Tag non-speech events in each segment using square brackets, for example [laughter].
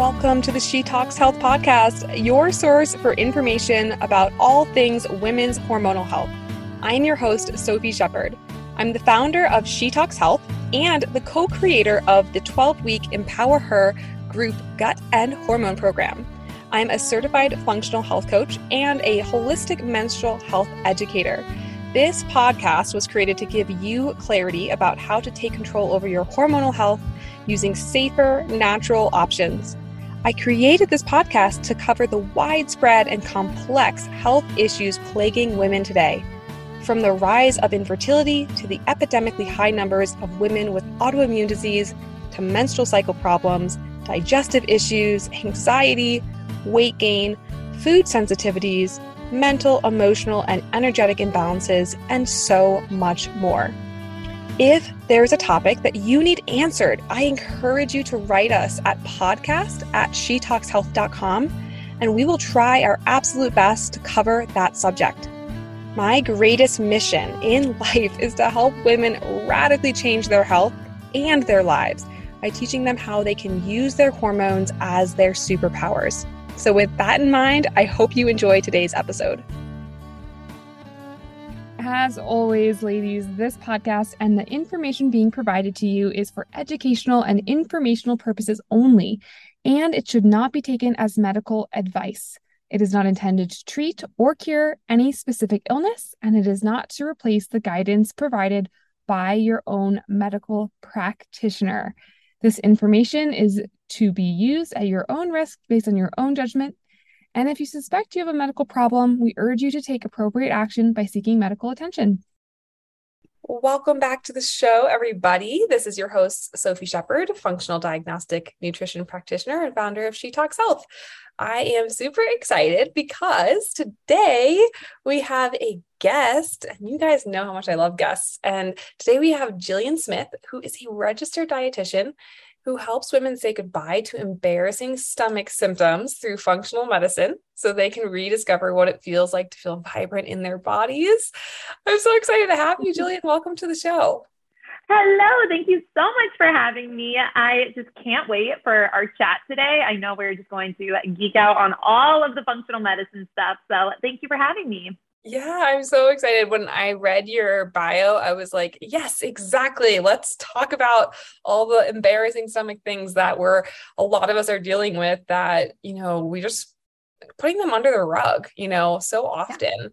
welcome to the She Talks Health podcast, your source for information about all things women's hormonal health. I am your host, Sophie Shepard. I'm the founder of She Talks Health and the co creator of the 12 week Empower Her group gut and hormone program. I'm a certified functional health coach and a holistic menstrual health educator. This podcast was created to give you clarity about how to take control over your hormonal health using safer, natural options. I created this podcast to cover the widespread and complex health issues plaguing women today. From the rise of infertility to the epidemically high numbers of women with autoimmune disease to menstrual cycle problems, digestive issues, anxiety, weight gain, food sensitivities, mental, emotional, and energetic imbalances, and so much more. If there's a topic that you need answered, I encourage you to write us at podcast at shetalkshealth.com and we will try our absolute best to cover that subject. My greatest mission in [laughs] life is to help women radically change their health and their lives by teaching them how they can use their hormones as their superpowers. So, with that in mind, I hope you enjoy today's episode. As always, ladies, this podcast and the information being provided to you is for educational and informational purposes only, and it should not be taken as medical advice. It is not intended to treat or cure any specific illness, and it is not to replace the guidance provided by your own medical practitioner. This information is to be used at your own risk based on your own judgment and if you suspect you have a medical problem, we urge you to take appropriate action by seeking medical attention. Welcome back to the show, everybody. This is your host, Sophie Shepard, functional diagnostic nutrition practitioner and founder of She Talks Health. I am super excited because today we have a guest, and you guys know how much I love guests. And today we have Jillian Smith, who is a registered dietitian who helps women say goodbye to embarrassing stomach symptoms through functional medicine so they can rediscover what it feels like to feel vibrant in their bodies. I'm so excited to have you, Jillian. Welcome to the show. Hello, thank you so much for having me. I just can't wait for our chat today. I know we're just going to geek out on all of the functional medicine stuff. So, thank you for having me. Yeah, I'm so excited. When I read your bio, I was like, yes, exactly. Let's talk about all the embarrassing stomach things that we're a lot of us are dealing with that, you know, we just putting them under the rug, you know, so often. Yeah.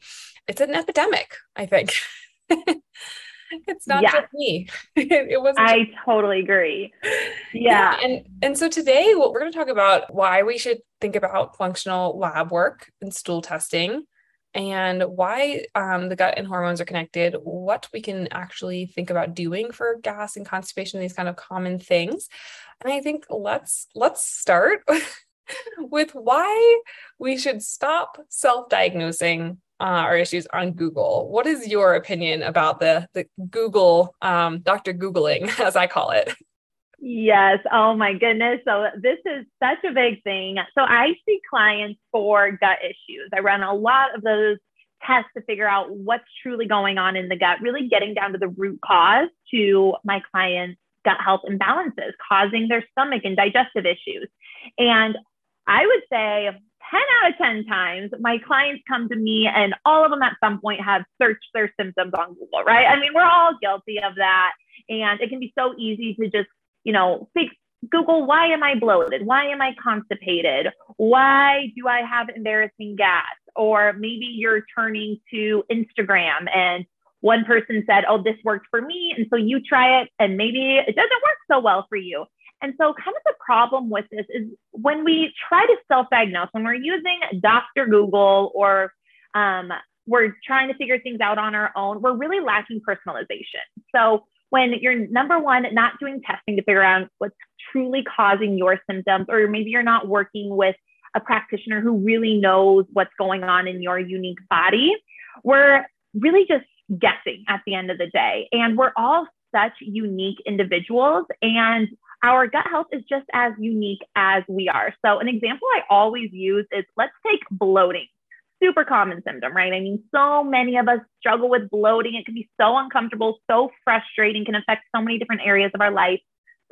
It's an epidemic, I think. [laughs] it's not yeah. just me. [laughs] it was I just- totally agree. Yeah. yeah. And and so today what we're going to talk about why we should think about functional lab work and stool testing and why um, the gut and hormones are connected, what we can actually think about doing for gas and constipation, these kind of common things. And I think let's let's start [laughs] with why we should stop self-diagnosing uh, our issues on Google. What is your opinion about the the Google um, Dr. Googling, [laughs] as I call it? Yes. Oh my goodness. So this is such a big thing. So I see clients for gut issues. I run a lot of those tests to figure out what's truly going on in the gut, really getting down to the root cause to my clients' gut health imbalances causing their stomach and digestive issues. And I would say 10 out of 10 times, my clients come to me and all of them at some point have searched their symptoms on Google, right? I mean, we're all guilty of that. And it can be so easy to just you know, fix Google, why am I bloated? Why am I constipated? Why do I have embarrassing gas? Or maybe you're turning to Instagram and one person said, Oh, this worked for me. And so you try it and maybe it doesn't work so well for you. And so, kind of the problem with this is when we try to self diagnose, when we're using Dr. Google or um, we're trying to figure things out on our own, we're really lacking personalization. So, when you're number one, not doing testing to figure out what's truly causing your symptoms, or maybe you're not working with a practitioner who really knows what's going on in your unique body, we're really just guessing at the end of the day. And we're all such unique individuals, and our gut health is just as unique as we are. So, an example I always use is let's take bloating super common symptom, right? I mean, so many of us struggle with bloating. It can be so uncomfortable, so frustrating, can affect so many different areas of our life.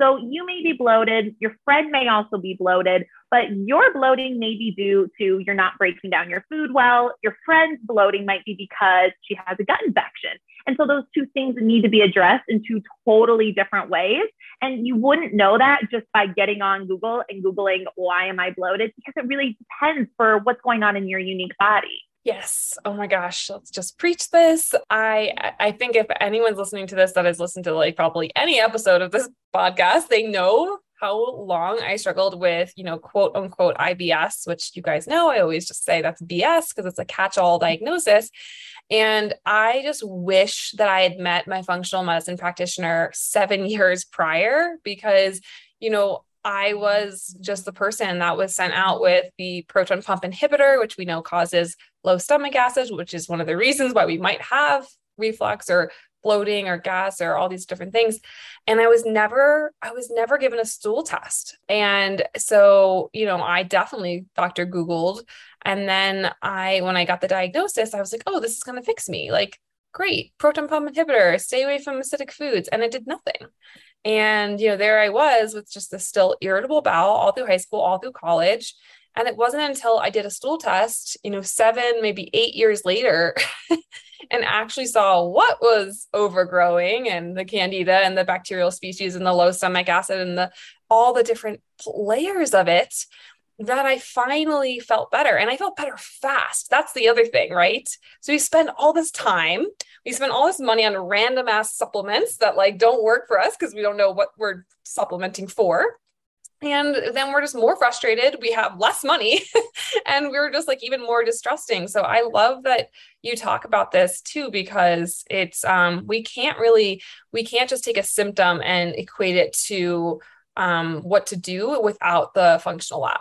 So you may be bloated, your friend may also be bloated, but your bloating may be due to you're not breaking down your food well. Your friend's bloating might be because she has a gut infection. And so those two things need to be addressed in two totally different ways. And you wouldn't know that just by getting on Google and Googling, why am I bloated? Because it really depends for what's going on in your unique body. Yes. Oh my gosh. Let's just preach this. I I think if anyone's listening to this that has listened to like probably any episode of this podcast, they know how long I struggled with, you know, quote unquote IBS, which you guys know I always just say that's BS because it's a catch all diagnosis. And I just wish that I had met my functional medicine practitioner seven [laughs] years prior because, you know, I was just the person that was sent out with the proton pump inhibitor, which we know causes low stomach acid, which is one of the reasons why we might have reflux or bloating or gas or all these different things. And i was never i was never given a stool test. And so you know i definitely doctor googled. And then i when i got the diagnosis i was like oh this is going to fix me. Like great proton pump inhibitor stay away from acidic foods. And it did nothing and you know there i was with just a still irritable bowel all through high school all through college. And it wasn't until I did a stool test, you know, seven, maybe eight years later, [laughs] and actually saw what was overgrowing and the candida and the bacterial species and the low stomach acid and the all the different layers of it that I finally felt better. And I felt better fast. That's the other thing, right? So we spend all this time, we spend all this money on random ass supplements that like don't work for us because we don't know what we're supplementing for and then we're just more frustrated we have less money [laughs] and we're just like even more distrusting so i love that you talk about this too because it's um we can't really we can't just take a symptom and equate it to um what to do without the functional lab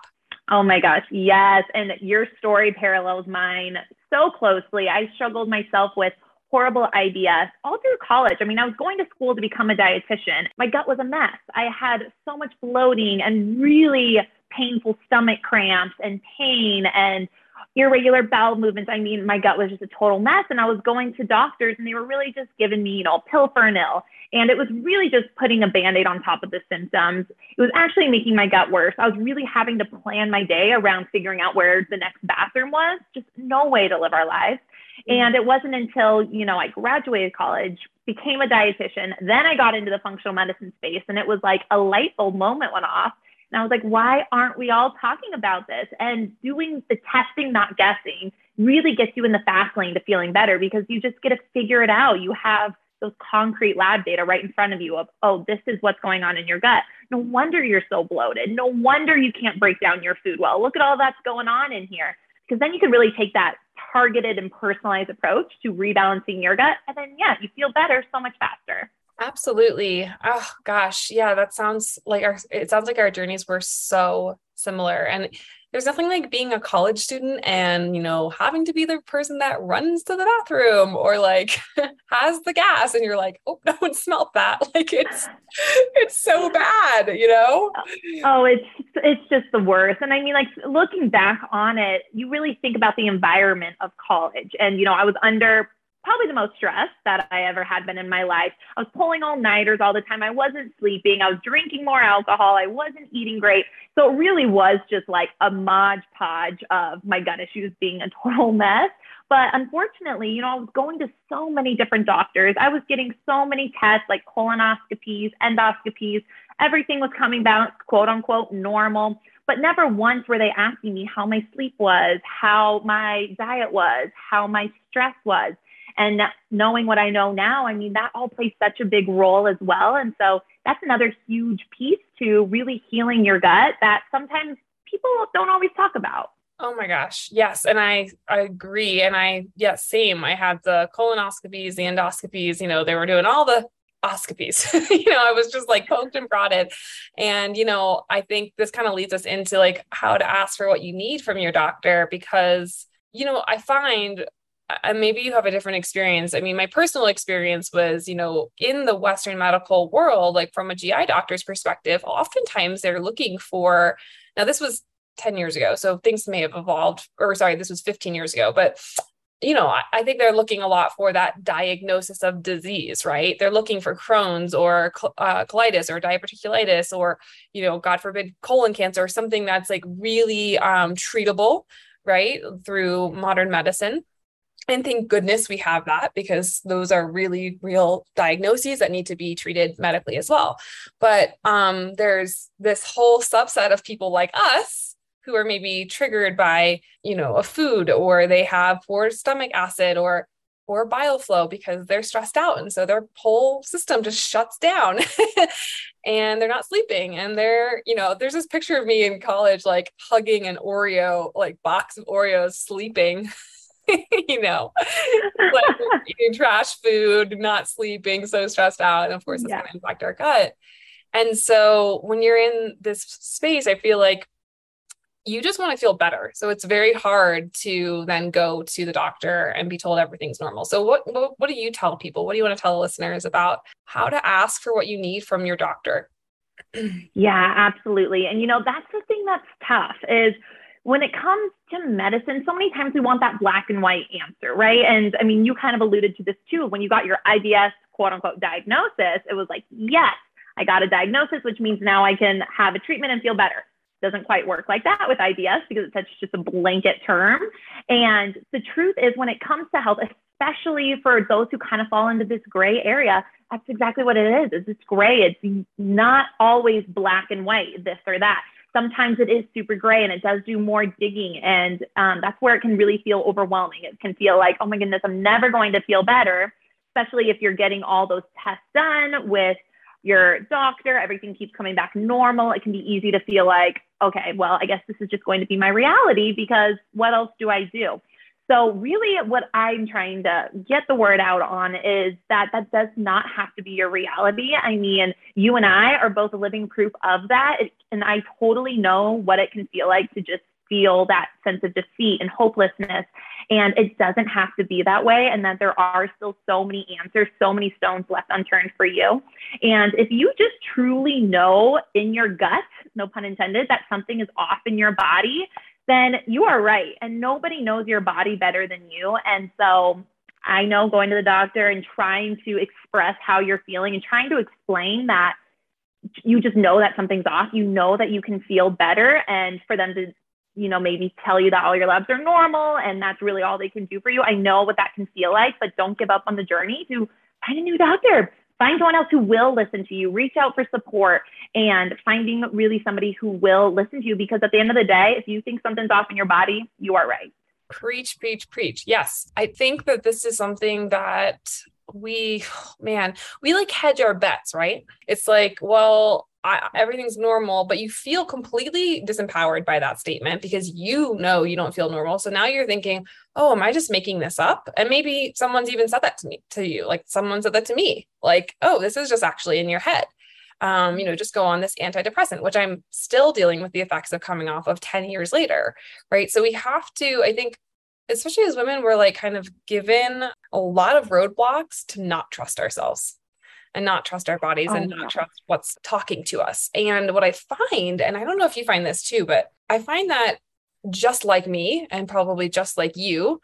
oh my gosh yes and your story parallels mine so closely i struggled myself with horrible IBS all through college. I mean, I was going to school to become a dietitian. My gut was a mess. I had so much bloating and really painful stomach cramps and pain and irregular bowel movements. I mean, my gut was just a total mess. And I was going to doctors and they were really just giving me, you know, Pilfernil. And it was really just putting a band aid on top of the symptoms. It was actually making my gut worse. I was really having to plan my day around figuring out where the next bathroom was. Just no way to live our lives. Mm-hmm. And it wasn't until, you know, I graduated college, became a dietitian, then I got into the functional medicine space and it was like a light bulb moment went off. And I was like, why aren't we all talking about this? And doing the testing, not guessing, really gets you in the fast lane to feeling better because you just get to figure it out. You have those concrete lab data right in front of you of, oh, this is what's going on in your gut. No wonder you're so bloated. No wonder you can't break down your food well. Look at all that's going on in here because then you can really take that targeted and personalized approach to rebalancing your gut. And then, yeah, you feel better so much faster. Absolutely. Oh gosh. Yeah, that sounds like our it sounds like our journeys were so similar. And there's nothing like being a college student and you know having to be the person that runs to the bathroom or like [laughs] has the gas and you're like oh [laughs] no one smelled that [laughs] like it's it's so bad you know oh it's it's just the worst and i mean like looking back on it you really think about the environment of college and you know i was under probably the most stress that I ever had been in my life. I was pulling all nighters all the time. I wasn't sleeping. I was drinking more alcohol. I wasn't eating great. So it really was just like a modge podge of my gut issues being a [laughs] total mess. But unfortunately, you know, I was going to so many different doctors. I was getting so many tests like colonoscopies, endoscopies. Everything was coming back, quote unquote, normal. But never once were they asking me how my sleep was, how my diet was, how my stress was. And knowing what I know now, I mean, that all plays such a big role as well. And so that's another huge piece to really healing your gut that sometimes people don't always talk about. Oh my gosh. Yes. And I, I agree. And I, yes, same. I had the colonoscopies, the endoscopies, you know, they were doing all the oscopies. [laughs] you know, I was just like poked and prodded. And, you know, I think this kind of leads us into like how to ask for what you need from your doctor because, you know, I find and maybe you have a different experience. I mean, my personal experience was, you know, in the Western medical world, like from a GI doctor's perspective, oftentimes they're looking for, now this was 10 years ago, so things may have evolved, or sorry, this was 15 years ago, but you know, I, I, think they're looking a lot for that diagnosis of disease, right? They're looking for Crohn's or uh, colitis or diverticulitis or, you know, God forbid, colon cancer or something that's like really um, treatable, right, through modern medicine. And thank goodness we have that because those are really real diagnoses that need to be treated medically as well. But um, there's this whole subset of people like us who are maybe triggered by, you know, a food or they have poor stomach acid or or bile flow because they're stressed out. And so their whole system just shuts down [laughs] and they're not sleeping. And they're you know there's this picture of me in college like hugging an oreo like box of oreos sleeping [laughs] [laughs] you know like eating trash food not sleeping so stressed out and of course it's yeah. going to impact our gut and so when you're in this space i feel like you just want to feel better. So it's very hard to then go to the doctor and be told everything's normal. So what, what what, do you tell people? What do you want to tell the listeners about how to ask for what you need from your doctor? yeah, absolutely. And you know, that's the thing that's tough is when it comes to medicine, so many times we want that black and white answer, right? And I mean, you kind of alluded to this too. When you got your IBS quote unquote diagnosis, it was like, yes, I got a diagnosis, which means now I can have a treatment and feel better doesn't quite work like that with IBS because it's such just a blanket term. And the truth is, when it comes to health, especially for those who kind of fall into this gray area, that's exactly what it is. It's, gray. It's not always black and white, this or that. Sometimes it is super gray and it does do more digging. And um, that's where it can really feel overwhelming. It can feel like, oh my goodness, I'm never going to feel better, especially if you're getting all those tests done with your doctor, everything keeps coming back normal. It can be easy to feel like, okay, well, I guess this is just going to be my reality because what else do I do? So, really, what I'm trying to get the word out on is that that does not have to be your reality. I mean, you and I are both living proof of that. And I totally know what it can feel like to just feel that sense of defeat and hopelessness. And it doesn't have to be that way, and that there are still so many answers, so many stones left unturned for you. And if you just truly know in your gut, no pun intended, that something is off in your body, then you are right. And nobody knows your body better than you. And so I know going to the doctor and trying to express how you're feeling and trying to explain that you just know that something's off. You know that you can feel better. And for them to you know, maybe tell you that all your labs are normal and that's really all they can do for you. I know what that can feel like, but don't give up on the journey to find a new doctor. Find someone else who will listen to you, reach out for support, and finding really somebody who will listen to you because at the end of the day, if you think something's off in your body, you are right. Preach, preach, preach. Yes. I think that this is something that we, man, we like hedge our bets, right? It's like, well, I, everything's normal, but you feel completely disempowered by that statement because you know you don't feel normal. So now you're thinking, oh, am I just making this up? And maybe someone's even said that to me, to you, like someone said that to me, like, oh, this is just actually in your head. Um, you know, just go on this antidepressant, which I'm still dealing with the effects of coming off of 10 years later. Right. So we have to, I think, especially as women, we're like kind of given a lot of roadblocks to not trust ourselves and not trust our bodies oh, and not trust what's talking to us. And what I find, and I don't know if you find this too, but I find that just like me and probably just like you,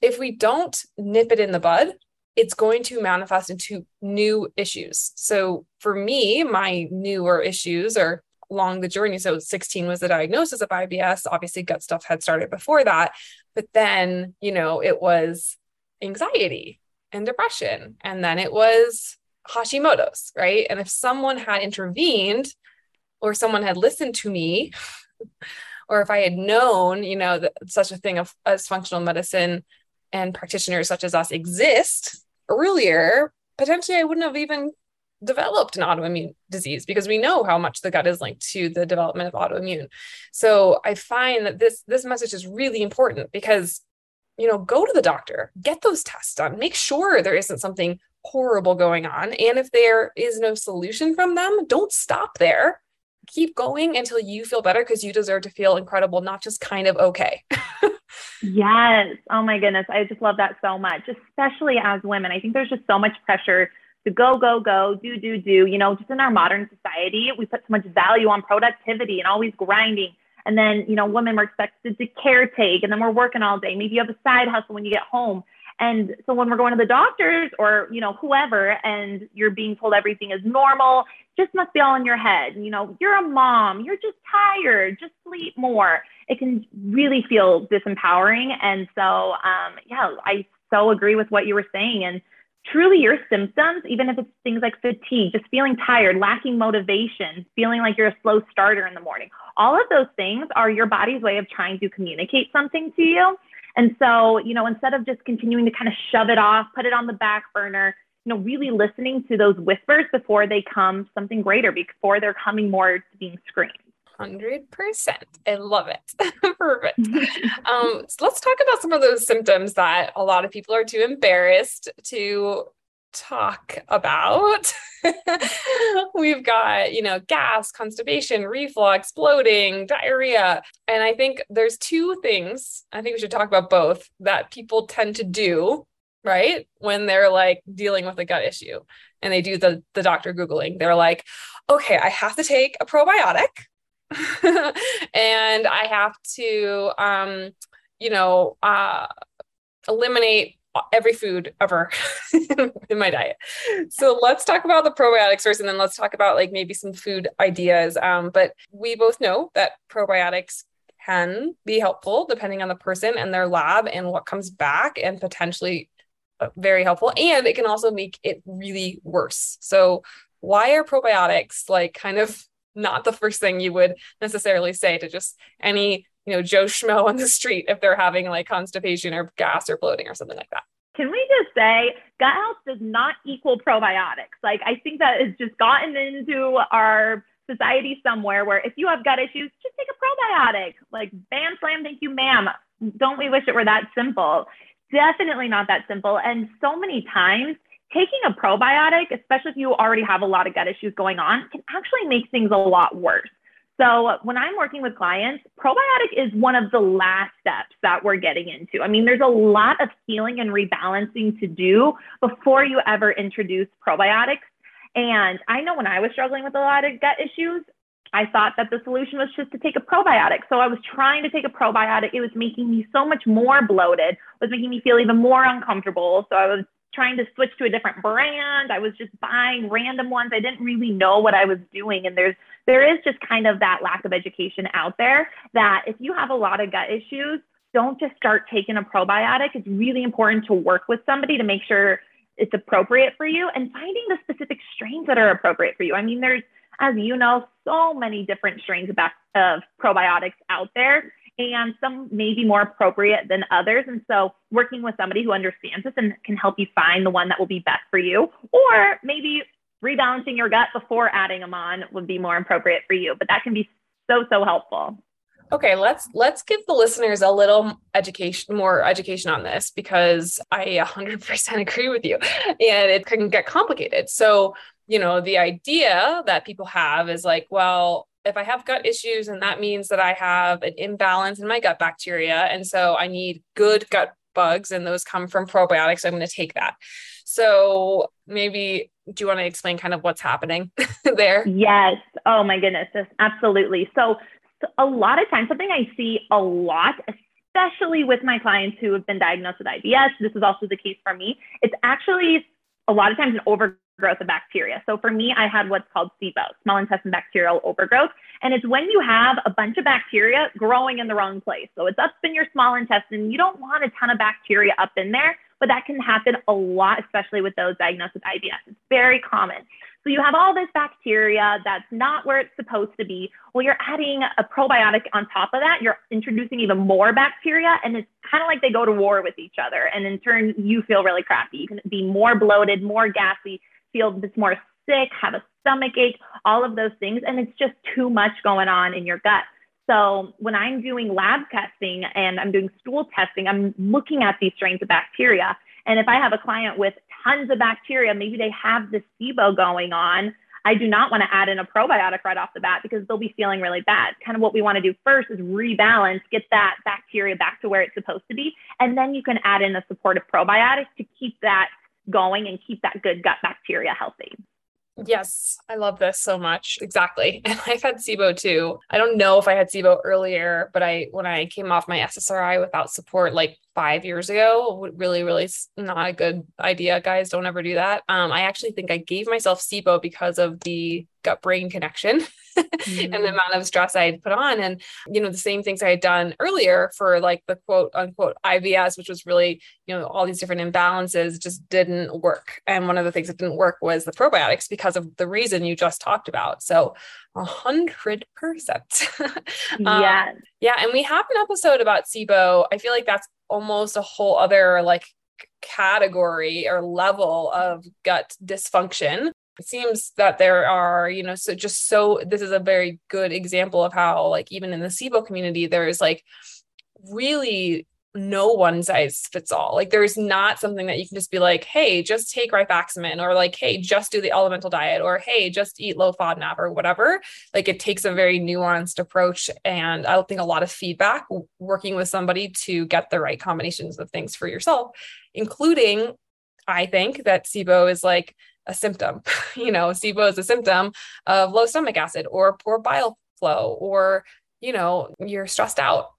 if we don't nip it in the bud, it's going to manifest into new issues. So for me, my newer issues are along the journey. So 16 was the diagnosis of IBS. Obviously, gut stuff had started before that. But then, you know, it was anxiety and depression. And then it was Hashimoto's, right? And if someone had intervened or someone had listened to me, [laughs] or if I had known, you know, that such a thing of, as functional medicine and practitioners such as us exist earlier, potentially I wouldn't have even developed an autoimmune disease because we know how much the gut is linked to the development of autoimmune. So I find that this this message is really important because you know go to the doctor, get those tests done, make sure there isn't something horrible going on. And if there is no solution from them, don't stop there. Keep going until you feel better because you deserve to feel incredible, not just kind of okay. [laughs] yes. Oh my goodness. I just love that so much, especially as women. I think there's just so much pressure to go, go, go, do, do, do. You know, just in our modern society, we put so much value on productivity and always grinding. And then, you know, women were expected to caretake and then we're working all day. Maybe you have a side hustle when you get home. And so when we're going to the doctors or, you know, whoever, and you're being told everything is normal, just must be all in your head. You know, you're a mom, you're just tired, just sleep more. It can really feel disempowering. And so, um, yeah, I so agree with what you were saying. And truly your symptoms, even if it's things like fatigue, just feeling tired, lacking motivation, feeling like you're a slow starter in the morning, all of those things are your body's way of trying to communicate something to you. And so, you know, instead of just continuing to kind of shove it off, put it on the back burner, you know, really listening to those whispers before they come something greater, before they're coming more to being screamed. 100%. I love it. [laughs] Perfect. [laughs] um, so let's talk about some of those symptoms that a lot of people are too embarrassed to talk about. [laughs] We've got, you know, gas, constipation, reflux, bloating, diarrhea. And I think there's two things, I think we should talk about both that people tend to do, right? When they're like dealing with a gut issue and they do the the doctor googling. They're like, "Okay, I have to take a probiotic." [laughs] and I have to um you know, uh eliminate every food ever [laughs] in my diet. So let's talk about the probiotics first, and then let's talk about like maybe some food ideas. Um, but we both know that probiotics can be helpful depending on the person and their lab and what comes back, and potentially uh, very helpful. And it can also make it really worse. So why are probiotics like kind of not the first thing you would necessarily say to just any you know, Joe Schmo on the street if they're having like constipation or gas or bloating or something like that. Can we just say gut health does not equal probiotics? Like, I think that has just gotten into our society somewhere where if you have gut issues, just take a probiotic. Like, bam, slam, thank you, ma'am. Don't we wish it were that simple? Definitely not that simple. And so many times, taking a probiotic, especially if you already have a lot of gut issues going on, can actually make things a lot worse. So when I'm working with clients, probiotic is one of the last steps that we're getting into. I mean, there's a lot of healing and rebalancing to do before you ever introduce probiotics. And I know when I was struggling with a lot of gut issues, I thought that the solution was just to take a probiotic. So I was trying to take a probiotic. It was making me so much more bloated, it was making me feel even more uncomfortable. So I was trying to switch to a different brand. I was just buying random ones. I didn't really know what I was doing. And there's there is just kind of that lack of education out there that if you have a lot of gut issues, don't just start taking a probiotic. It's really important to work with somebody to make sure it's appropriate for you and finding the specific strains that are appropriate for you. I mean, there's, as you know, so many different strains of, of probiotics out there and some may be more appropriate than others. And so, working with somebody who understands this and can help you find the one that will be best for you, or maybe rebalancing your gut before adding them on would be more appropriate for you. But that can be so, so helpful. Okay, let's let's give the listeners a little education, more education on this because I 100% [laughs] agree with you, and it can get complicated. So, you know, the idea that people have is like, well, if I have gut issues, and that means that I have an imbalance in my gut bacteria, and so I need good gut bugs, and those come from probiotics. I'm going to take that. So maybe do you want to explain kind of what's happening [laughs] there? Yes. Oh my goodness. Yes, Absolutely. So, so a lot of times, something I see a lot, especially with my clients who have been diagnosed with IBS, this is also the case for me. It's actually a lot of times an overgrowth of bacteria. So for me, I had what's called SIBO, small intestine bacterial overgrowth. And it's when you have a bunch of bacteria growing in the wrong place. So it's up in your small intestine. You don't want a ton of bacteria up in there but that can happen a lot, especially with those diagnosed with IBS. It's very common. So you have all this bacteria that's not where it's supposed to be. Well, you're adding a probiotic on top of that. You're introducing even more bacteria, and it's kind of like they go to war with each other. And in turn, you feel really crappy. You can be more bloated, more gassy, feel more sick, have a stomach ache, all of those things. And it's just too much going on in your gut. So when I'm doing lab testing and I'm doing stool testing, I'm looking at these strains of bacteria. And if I have a client with tons of bacteria, maybe they have this SIBO going on. I do not want to add in a probiotic right off the bat because they'll be feeling really bad. Kind of what we want to do first is rebalance, get that bacteria back to where it's supposed to be. And then you can add in a supportive probiotic to keep that going and keep that good gut bacteria healthy. Yes, I love this so much. Exactly. [laughs] And I've had SIBO too. I don't know if I had SIBO earlier, but I when I came off my SSRI without support like 5 years ago, really really not a good idea, guys. Don't ever do that. Um I actually think I gave myself SIBO because of the gut brain connection mm-hmm. [laughs] and the mm. amount of stress I had put on. And, you know, the same things I had done earlier for like the quote unquote IBS, which was really, you know, all these different imbalances just didn't work. And one of the things that didn't work was the probiotics because of the reason you just talked about. So a hundred percent. [laughs] Um, yeah. Yeah. And we have an episode about SIBO. I feel like that's almost a whole other like category or level of gut dysfunction it seems that there are you know so just so this is a very good example of how like even in the SIBO community there's like really no one size fits all. Like there's not something that you can just be like, hey, just take rifaximin or like, hey, just do the elemental diet or hey, just eat low FODMAP or whatever. Like it takes a very nuanced approach. And I think a lot of feedback working with somebody to get the right combinations of things for yourself, including I think that SIBO is like a symptom. [laughs] you know, SIBO is a symptom of low stomach acid or poor bile flow, or, you know, you're stressed out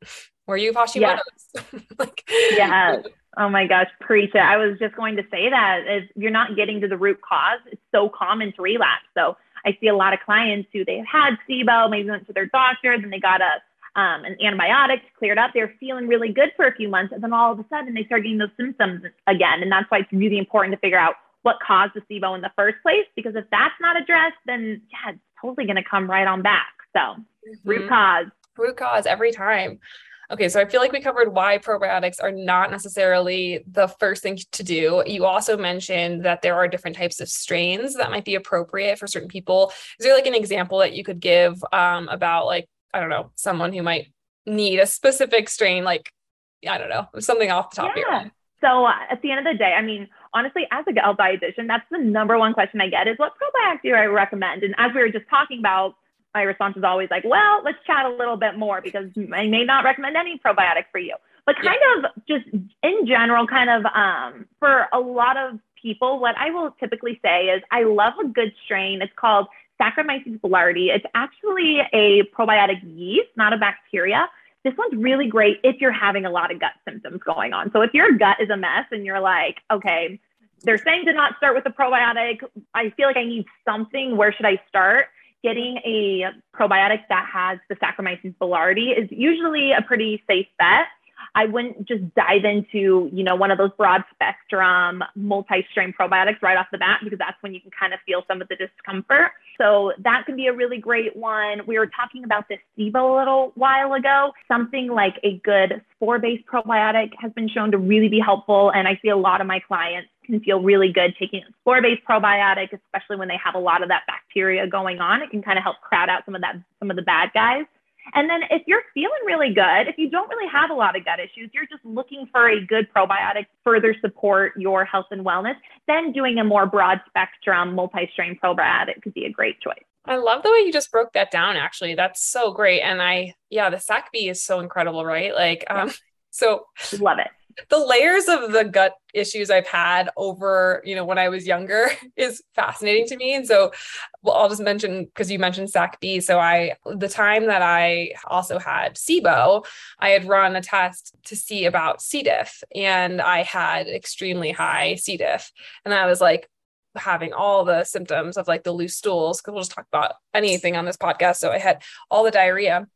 or you have Hashimoto's. Yeah. [laughs] like, yeah. Oh my gosh, preach it. I was just going to say that is you're not getting to the root cause. It's so common to relapse. So I see a lot of clients who they've had SIBO, maybe went to their doctor, then they got a um, an antibiotic cleared up. They're feeling really good for a few months, and then all of a sudden they start getting those symptoms again. And that's why it's really important to figure out what caused the SIBO in the first place. Because if that's not addressed, then yeah, it's totally going to come right on back. So mm-hmm. root cause. Root cause every time. Okay, so I feel like we covered why probiotics are not necessarily the first thing to do. You also mentioned that there are different types of strains that might be appropriate for certain people. Is there like an example that you could give um, about like I don't know someone who might need a specific strain, like I don't know something off the top yeah. of your head? So uh, at the end of the day, I mean, honestly, as a gut dietitian, that's the number one question I get is what probiotics do I recommend? And as we were just talking about, my response is always like, well, let's chat a little bit more because I may not recommend any probiotic for you. But kind yeah. of just in general, kind of um, for a lot of people, what I will typically say is I love a good strain. It's called Saccharomyces boulardii. It's actually a probiotic yeast, not a bacteria this one's really great if you're having a lot of gut symptoms going on. So if your gut is a mess and you're like, okay, they're saying to not start with a probiotic. I feel like I need something. Where should I start? Getting a probiotic that has the Saccharomyces boulardii is usually a pretty safe bet. I wouldn't just dive into, you know, one of those broad spectrum multi-strain probiotics right off the bat because that's when you can kind of feel some of the discomfort. So that can be a really great one. We were talking about this SIBO a little while ago. Something like a good spore-based probiotic has been shown to really be helpful. And I see a lot of my clients can feel really good taking a spore-based probiotic, especially when they have a lot of that bacteria going on. It can kind of help crowd out some of that, some of the bad guys. And then if you're feeling really good, if you don't really have a lot of gut issues, you're just looking for a good probiotic to further support your health and wellness, then doing a more broad spectrum multi-strain probiotic could be a great choice. I love the way you just broke that down actually. That's so great. And I yeah, the SACB is so incredible, right? Like um so love it the layers of the gut issues I've had over, you know, when I was younger [laughs] is fascinating to me. And so well, I'll just mention because you mentioned SAC-B. So I the time that I also had SIBO, I had run a test to see about C. diff and I had extremely high C. diff. And I was like, having all the symptoms of like the loose stools because we'll just talk about anything on this podcast so i had all the diarrhea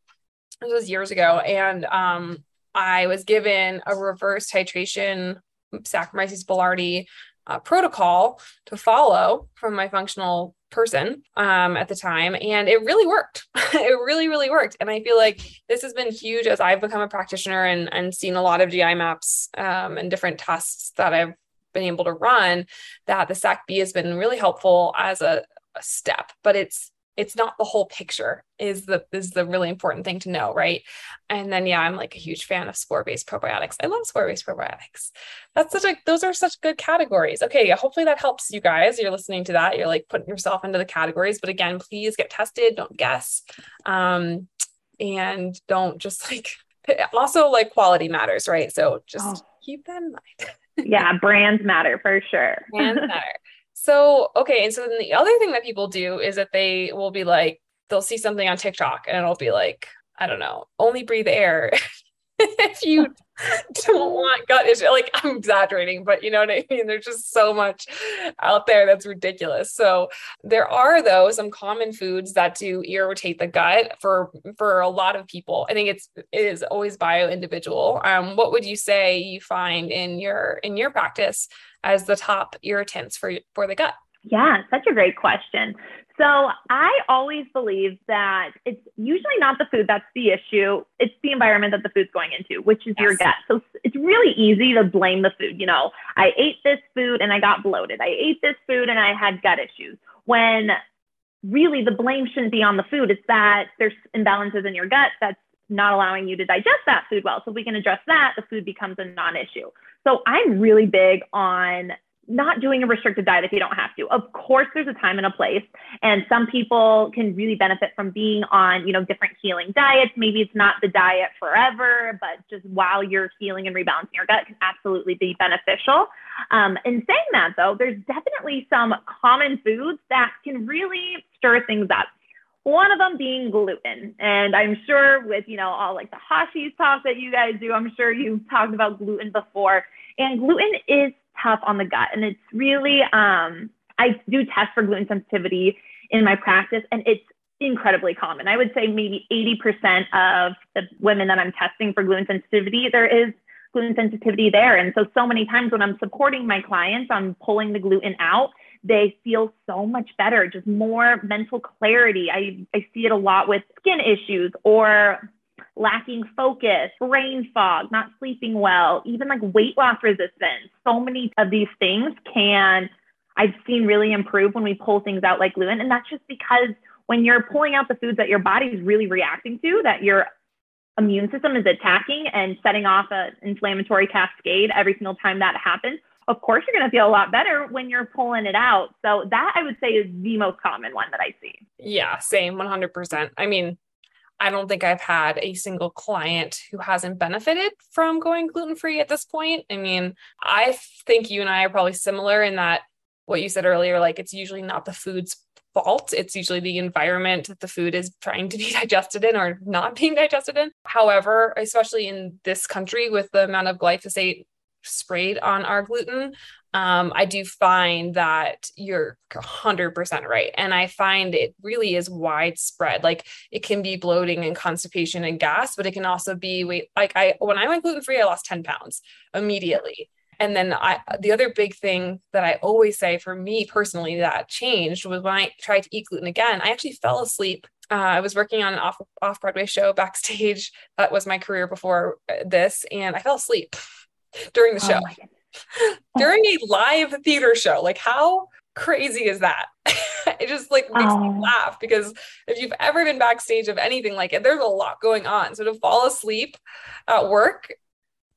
this was years ago and um I was given a reverse titration Saccharomyces boulardii uh, protocol to follow from my functional person um, at the time. And it really worked. [laughs] it really, really worked. And I feel like this has been huge as I've become a practitioner and, and seen a lot of GI maps um, and different tests that I've been able to run that the SAC-B has been really helpful as a, a step, but it's it's not the whole picture is the is the really important thing to know right? And then yeah i'm like a huge fan of spore based probiotics. I love spore based probiotics. That's such a those are such good categories. Okay hopefully that helps you guys. You're listening to that. You're like putting yourself into the categories. But again please get tested. Don't guess. Um and don't just like [laughs] also like quality matters right? So just oh. keep that in mind. [laughs] Yeah brands matter for sure. Brands [laughs] matter So, okay. And so then the other thing that people do is that they will be like, they'll see something on TikTok and it'll be like, I don't know, only breathe air. [laughs] if you don't want gut issue, like I'm exaggerating, but you know what I mean? There's just so much out there that's ridiculous. So there are though some common foods that do irritate the gut for for a lot of people. I think it's it is always bio individual. Um, what would you say you find in your in your practice as the top irritants for for the gut? Yeah, such a great question. So I always believe that it's usually not the food that's the issue. It's the environment that the food's going into, which is yes. your gut. So it's really easy to blame the food. You know, I ate this food and I got bloated. I ate this food and I had gut issues. When really the blame shouldn't be on the food. It's that there's imbalances in your gut that's not allowing you to digest that food well. So if we can address that, the food becomes a non-issue. So I'm really big on not doing a restricted diet if you don't have to. Of course, there's a time and a place, and some people can really benefit from being on, you know, different healing diets. Maybe it's not the diet forever, but just while you're healing and rebalancing your gut can absolutely be beneficial. Um, in saying that, though, there's definitely some common foods that can really stir things up. One of them being gluten. And I'm sure with, you know, all like the Hashi's talk that you guys do, I'm sure you've talked about gluten before. And gluten is tough on the gut. And it's really, um, I do test for gluten sensitivity in my practice, and it's incredibly common. I would say maybe 80% of the women that I'm testing for gluten sensitivity, there is gluten sensitivity there. And so, so many times when I'm supporting my clients on pulling the gluten out, they feel so much better, just more mental clarity. I, I see it a lot with skin issues or lacking focus, brain fog, not sleeping well, even like weight loss resistance. So many of these things can, I've seen really improve when we pull things out like gluten. And that's just because when you're pulling out the foods that your body is really reacting to, that your immune system is attacking and setting off an inflammatory cascade every single time that happens, of course you're going to feel a lot better when you're pulling it out. So that I would say is the most common one that I see. Yeah, same 100%. I mean, I don't think I've had a single client who hasn't benefited from going gluten free at this point. I mean, I think you and I are probably similar in that what you said earlier, like it's usually not the food's fault. It's usually the environment that the food is trying to be [laughs] digested in or not being digested in. However, especially in this country with the amount of glyphosate sprayed on our gluten, um, I do find that you're 100% right. And I find it really is widespread. Like it can be bloating and constipation and gas, but it can also be weight. Like I, when I went gluten free, I lost 10 pounds immediately. And then I, the other big thing that I always say for me personally that changed was when I tried to eat gluten again, I actually fell asleep uh, I was working on an off off Broadway show backstage. That was my career before uh, this, and I fell asleep during the oh show. Oh [laughs] during a live theater show. Like, how crazy is that? [laughs] it just like makes oh. me laugh because if you've ever been backstage of anything like it, there's a lot going on. So to fall asleep at work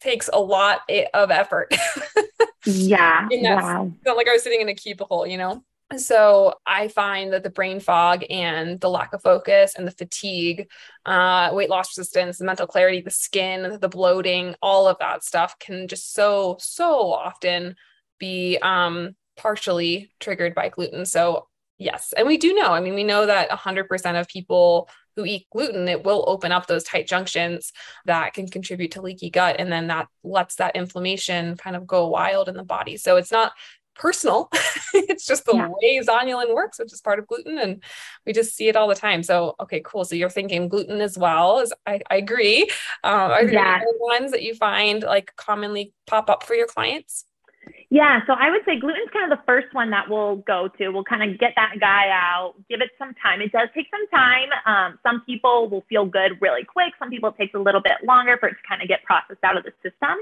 takes a lot eh, of effort. [laughs] yeah. wow. Not like I was sitting in a cubicle, you know? So i find that the brain fog and the lack of focus and the fatigue uh, weight loss resistance the mental clarity the skin the bloating all of that stuff can just so so often be um, partially triggered by gluten. So yes and we do know i mean we know that 100% of people who eat gluten it will open up those tight junctions that can contribute to leaky gut and then that lets that inflammation kind of go wild in the body. So it's not personal. [laughs] it's just the yeah. way zonulin works, which is part of gluten. And we just see it all the time. So, okay, cool. So you're thinking gluten as well as I, I agree. Um, are there yeah. ones that you find like commonly pop up for your clients? Yeah, so I would say gluten's kind of the first one that we'll go to. We'll kind of get that guy out, give it some time. It does take some time. Um, some people will feel good really quick. Some people it takes a little bit longer for it to kind of get processed out of the system.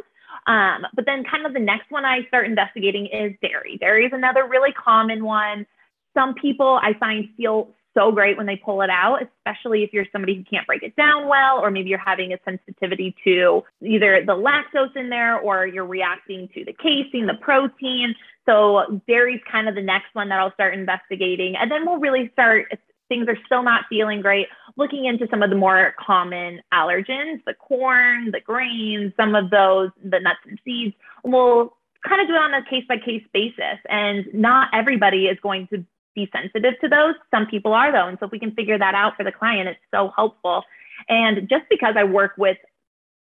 Um, but then, kind of the next one I start investigating is dairy. Dairy is another really common one. Some people I find feel so great when they pull it out, especially if you're somebody who can't break it down well, or maybe you're having a sensitivity to either the lactose in there or you're reacting to the casein, the protein. So dairy's kind of the next one that I'll start investigating. And then we'll really start, things are still not feeling great, looking into some of the more common allergens, the corn, the grains, some of those, the nuts and seeds. We'll kind of do it on a case by case basis. And not everybody is going to be sensitive to those. Some people are, though. And so if we can figure that out for the client, it's so helpful. And just because I work with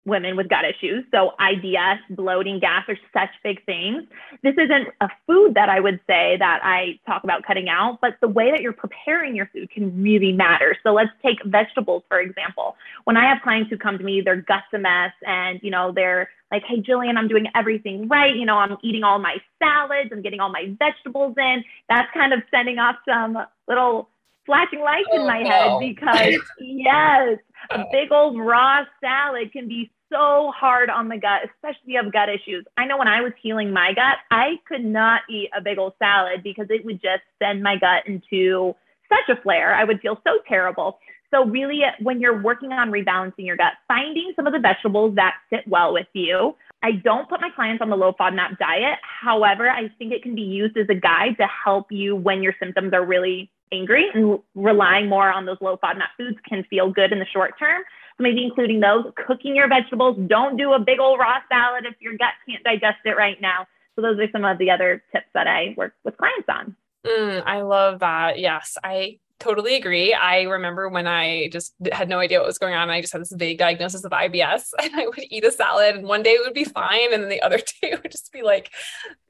women with gut issues. So IBS, bloating, gas are such big things. This isn't a food that I would say that I talk about cutting out, but the way that you're preparing your food can really matter. So let's take vegetables, for example. When I have clients who come to me, their gut's a mess and, you know, they're like, hey, Jillian, I'm doing everything right. You know, I'm eating all my salads, I'm getting all my vegetables in. That's kind of sending off some little flashing lights oh, in my no. head [laughs] because, yes, a oh. big old raw salad can be so hard on the gut, especially if you have gut issues. I know when I was healing my gut, I could not eat a big old salad because it would just send my gut into such a flare. I would feel so terrible. So, really, when you're working on rebalancing your gut, finding some of the vegetables that sit well with you. I don't put my clients on the low FODMAP diet. However, I think it can be used as a guide to help you when your symptoms are really angry and relying more on those low FODMAP foods can feel good in the short term So maybe including those, cooking your vegetables. Don't do a big old raw salad if your gut can't digest it right now. So those are some of the other tips that I work with clients on. Mm, I love that. Yes, I totally agree. I remember when I just had no idea what was going on. I just had this vague diagnosis of IBS [laughs] and I would eat a salad and one day it would be fine. And then the other [laughs] day it would just be like,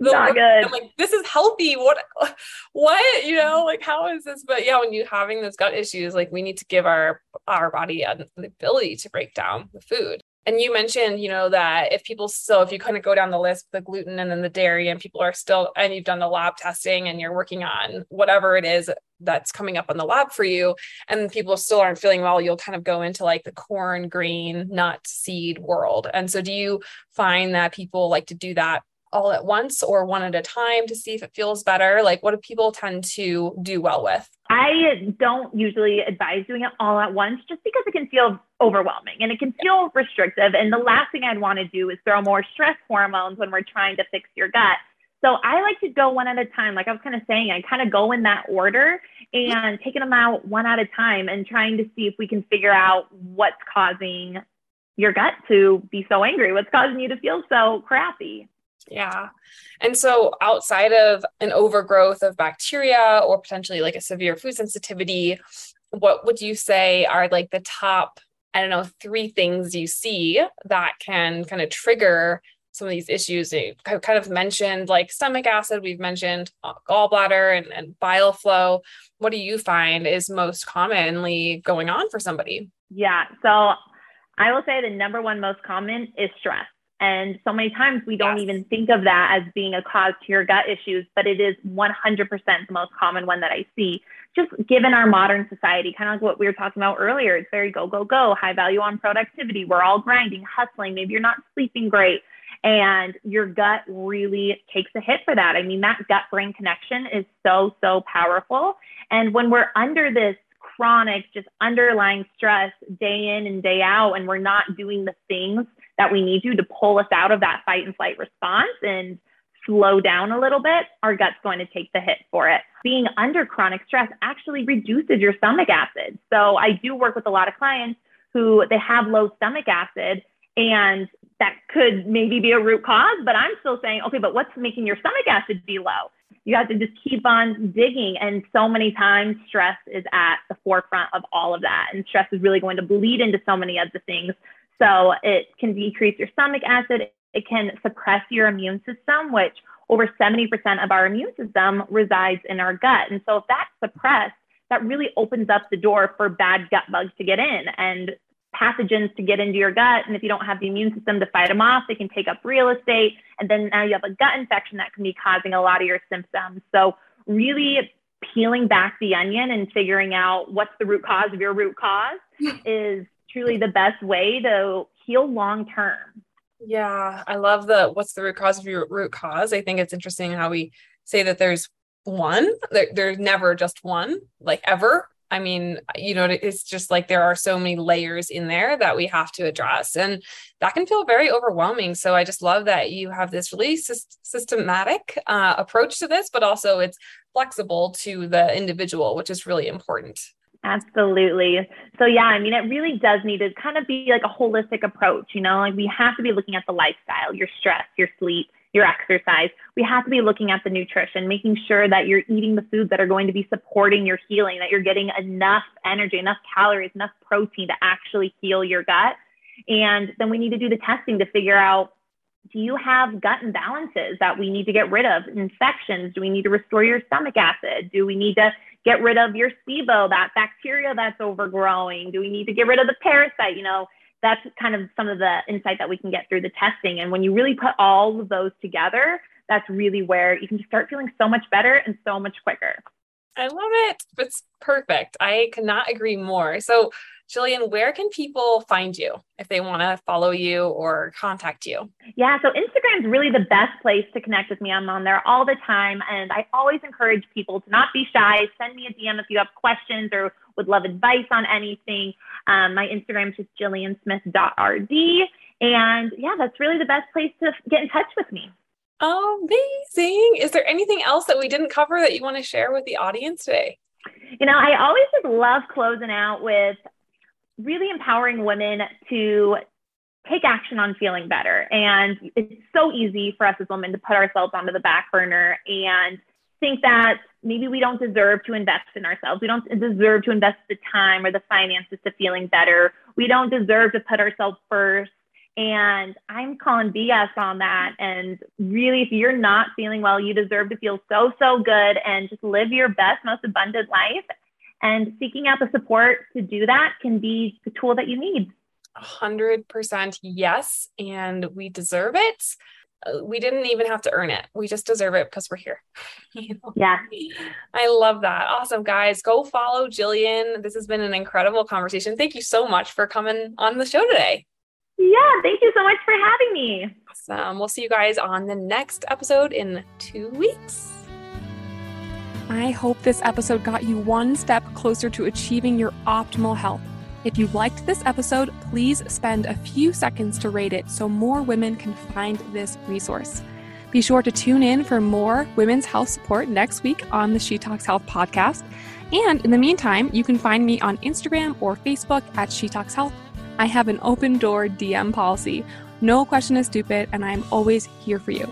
not good. I'm like, this is healthy. What, [laughs] what, you know, like, how is this? But yeah, when you're having those gut issues, like we need to give our, our body the ability to break down the food and you mentioned you know that if people still if you kind of go down the list the gluten and then the dairy and people are still and you've done the lab testing and you're working on whatever it is that's coming up on the lab for you and people still aren't feeling well you'll kind of go into like the corn grain nut seed world and so do you find that people like to do that all at once or one at a time to see if it feels better? Like, what do people tend to do well with? I don't usually advise doing it all at once just because it can feel overwhelming and it can feel restrictive. And the last thing I'd want to do is throw more stress hormones when we're trying to fix your gut. So I like to go one at a time. Like I was kind of saying, I kind of go in that order and taking them out one at a time and trying to see if we can figure out what's causing your gut to be so angry, what's causing you to feel so crappy. Yeah. And so outside of an overgrowth of bacteria or potentially like a severe food sensitivity, what would you say are like the top, I don't know, three things you see that can kind of trigger some of these issues? I've kind of mentioned like stomach acid, we've mentioned uh, gallbladder and, and bile flow. What do you find is most commonly going on for somebody? Yeah. So I will say the number one most common is stress. And so many times we don't yes. even think of that as being a cause to your gut issues, but it is 100% the most common one that I see. Just given our modern society, kind of like what we were talking about earlier, it's very go, go, go, high value on productivity. We're all grinding, hustling. Maybe you're not sleeping great. And your gut really takes a hit for that. I mean, that gut brain connection is so, so powerful. And when we're under this chronic, just underlying stress day in and day out, and we're not doing the things that we need to to pull us out of that fight and flight response and slow down a little bit, our gut's going to take the hit for it. Being under chronic stress actually reduces your stomach acid. So I do work with a lot of clients who they have low stomach acid and that could maybe be a root cause, but I'm still saying, okay, but what's making your stomach acid be low? You have to just keep on digging. And so many times, stress is at the forefront of all of that. And stress is really going to bleed into so many of the things so it can decrease your stomach acid. It can suppress your immune system, which over 70% of our immune system resides in our gut. And so if that's suppressed, that really opens up the door for bad gut bugs to get in and pathogens to get into your gut. And if you don't have the immune system to fight them off, they can take up real estate. And then now you have a gut infection that can be causing a lot of your symptoms. So really peeling back the onion and figuring out what's the root cause of your root cause [laughs] is truly the best way to heal long term. Yeah, I love the what's the root cause of your root cause. I think it's interesting how we say that there's one, there, there's never just one, like ever. I mean, you know, it's just like there are so many layers in there that we have to address, and that can feel very overwhelming. So I just love that you have this really systematic uh, approach to this, but also it's flexible to the individual, which is really important. Absolutely. So, yeah, I mean, it really does need to kind of be like a holistic approach, you know, like we have to be looking at the lifestyle, your stress, your sleep, your exercise, we have to be looking at the nutrition, making sure that you're eating the foods that are going to be supporting your healing, that you're getting enough energy, enough calories, enough protein to actually heal your gut. And then we need to do the testing to figure out do you have gut imbalances that we need to get rid of? Infections? Do we need to restore your stomach acid? Do we need to get rid of your SIBO, that bacteria that's overgrowing? Do we need to get rid of the parasite? You know, that's kind of some of the insight that we can get through the testing. And when you really put all of those together, that's really where you can start feeling so much better and so much quicker. I love it. It's perfect. I cannot agree more. So, Jillian, where can people find you if they want to follow you or contact you? Yeah, so Instagram is really the best place to connect with me. I'm on there all the time. And I always encourage people to not be shy. Send me a DM if you have questions or would love advice on anything. Um, my Instagram is just jilliansmith.rd. And yeah, that's really the best place to get in touch with me. Amazing. Is there anything else that we didn't cover that you want to share with the audience today? You know, I always just love closing out with really empowering women to take action on feeling better. And it's so easy for us as women to put ourselves onto the back burner and think that maybe we don't deserve to invest in ourselves. We don't deserve to invest the time or the finances to feeling better. We don't deserve to put ourselves first. And I'm calling BS on that. And really, if you're not feeling well, you deserve to feel so, so good and just live your best, most abundant life. And seeking out the support to do that can be the tool that you need. 100% yes. And we deserve it. Uh, we didn't even have to earn it. We just deserve it because we're here. [laughs] Yeah. I love that. Awesome, guys. Go follow Jillian. This has been an incredible conversation. Thank you so much for coming on the show today. Yeah, thank you so much for having me. Awesome. We'll see you guys on the next episode in two weeks. I hope this episode got you one step closer to achieving your optimal health. If you liked this episode, please spend a few seconds to rate it so more women can find this resource. Be sure to tune in for more women's health support next week on the She Talks Health podcast. And in the meantime, you can find me on Instagram or Facebook at She Talks Health I have an open door DM policy. No question is stupid, and I am always here for you.